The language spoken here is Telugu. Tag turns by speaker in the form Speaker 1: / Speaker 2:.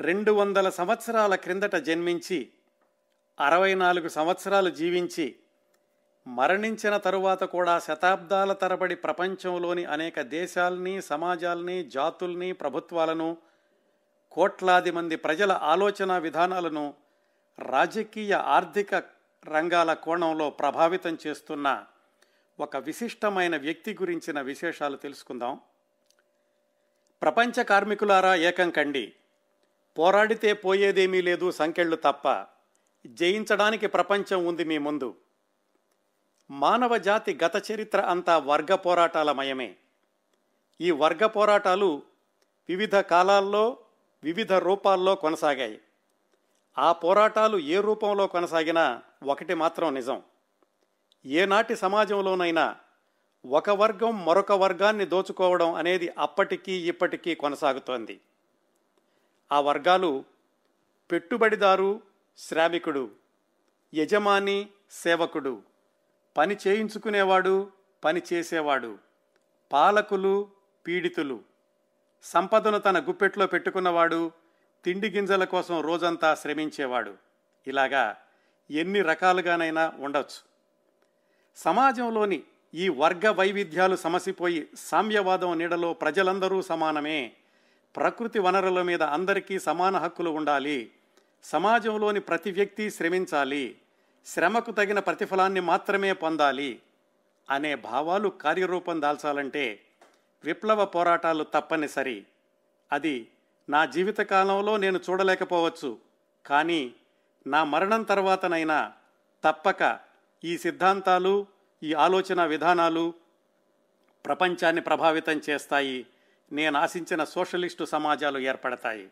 Speaker 1: రెండు వందల సంవత్సరాల క్రిందట జన్మించి అరవై నాలుగు సంవత్సరాలు జీవించి మరణించిన తరువాత కూడా శతాబ్దాల తరబడి ప్రపంచంలోని అనేక దేశాల్ని సమాజాల్ని జాతుల్ని ప్రభుత్వాలను కోట్లాది మంది ప్రజల ఆలోచన విధానాలను రాజకీయ ఆర్థిక రంగాల కోణంలో ప్రభావితం చేస్తున్న ఒక విశిష్టమైన వ్యక్తి గురించిన విశేషాలు తెలుసుకుందాం. ప్రపంచ కార్మికులారా ఏకం కండి. పోరాడితే పోయేదేమీ లేదు సంకెళ్ళు తప్ప జయించడానికి ప్రపంచం ఉంది మీ ముందు. మానవ జాతి గత చరిత్ర అంతా వర్గ పోరాటాల మయమే. ఈ వర్గ పోరాటాలు వివిధ కాలాల్లో వివిధ రూపాల్లో కొనసాగాయి. ఆ పోరాటాలు ఏ రూపంలో కొనసాగినా ఒకటి మాత్రం నిజం. ఏనాటి సమాజంలోనైనా ఒక వర్గం మరొక వర్గాన్ని దోచుకోవడం అనేది అప్పటికీ ఇప్పటికీ కొనసాగుతోంది. ఆ వర్గాలు పెట్టుబడిదారు శ్రామికుడు యజమాని సేవకుడు. పని చేయించుకునేవాడు పని చేసేవాడు. పాలకులు పీడితులు. సంపదను తన గుప్పెట్లో పెట్టుకున్నవాడు తిండి గింజల కోసం రోజంతా శ్రమించేవాడు. ఇలాగా ఎన్ని రకాలుగానైనా ఉండొచ్చు. సమాజంలోని ఈ వర్గ వైవిధ్యాలు సమసిపోయి సామ్యవాదం నీడలో ప్రజలందరూ సమానమే. ప్రకృతి వనరుల మీద అందరికీ సమాన హక్కులు ఉండాలి. సమాజంలోని ప్రతి వ్యక్తి శ్రమించాలి. శ్రమకు తగిన ప్రతిఫలాన్ని మాత్రమే పొందాలి అనే భావాలు కార్యరూపం దాల్చాలంటే విప్లవ పోరాటాలు తప్పనిసరి. అది నా జీవితకాలంలో నేను చూడలేకపోవచ్చు. కానీ నా మరణం తర్వాతనైనా తప్పక ఈ సిద్ధాంతాలు ఈ ఆలోచన విధానాలు ప్రపంచాన్ని ప్రభావితం చేస్తాయి. నేను ఆశించిన సోషలిస్టు సమాజాలు ఏర్పడతాయి.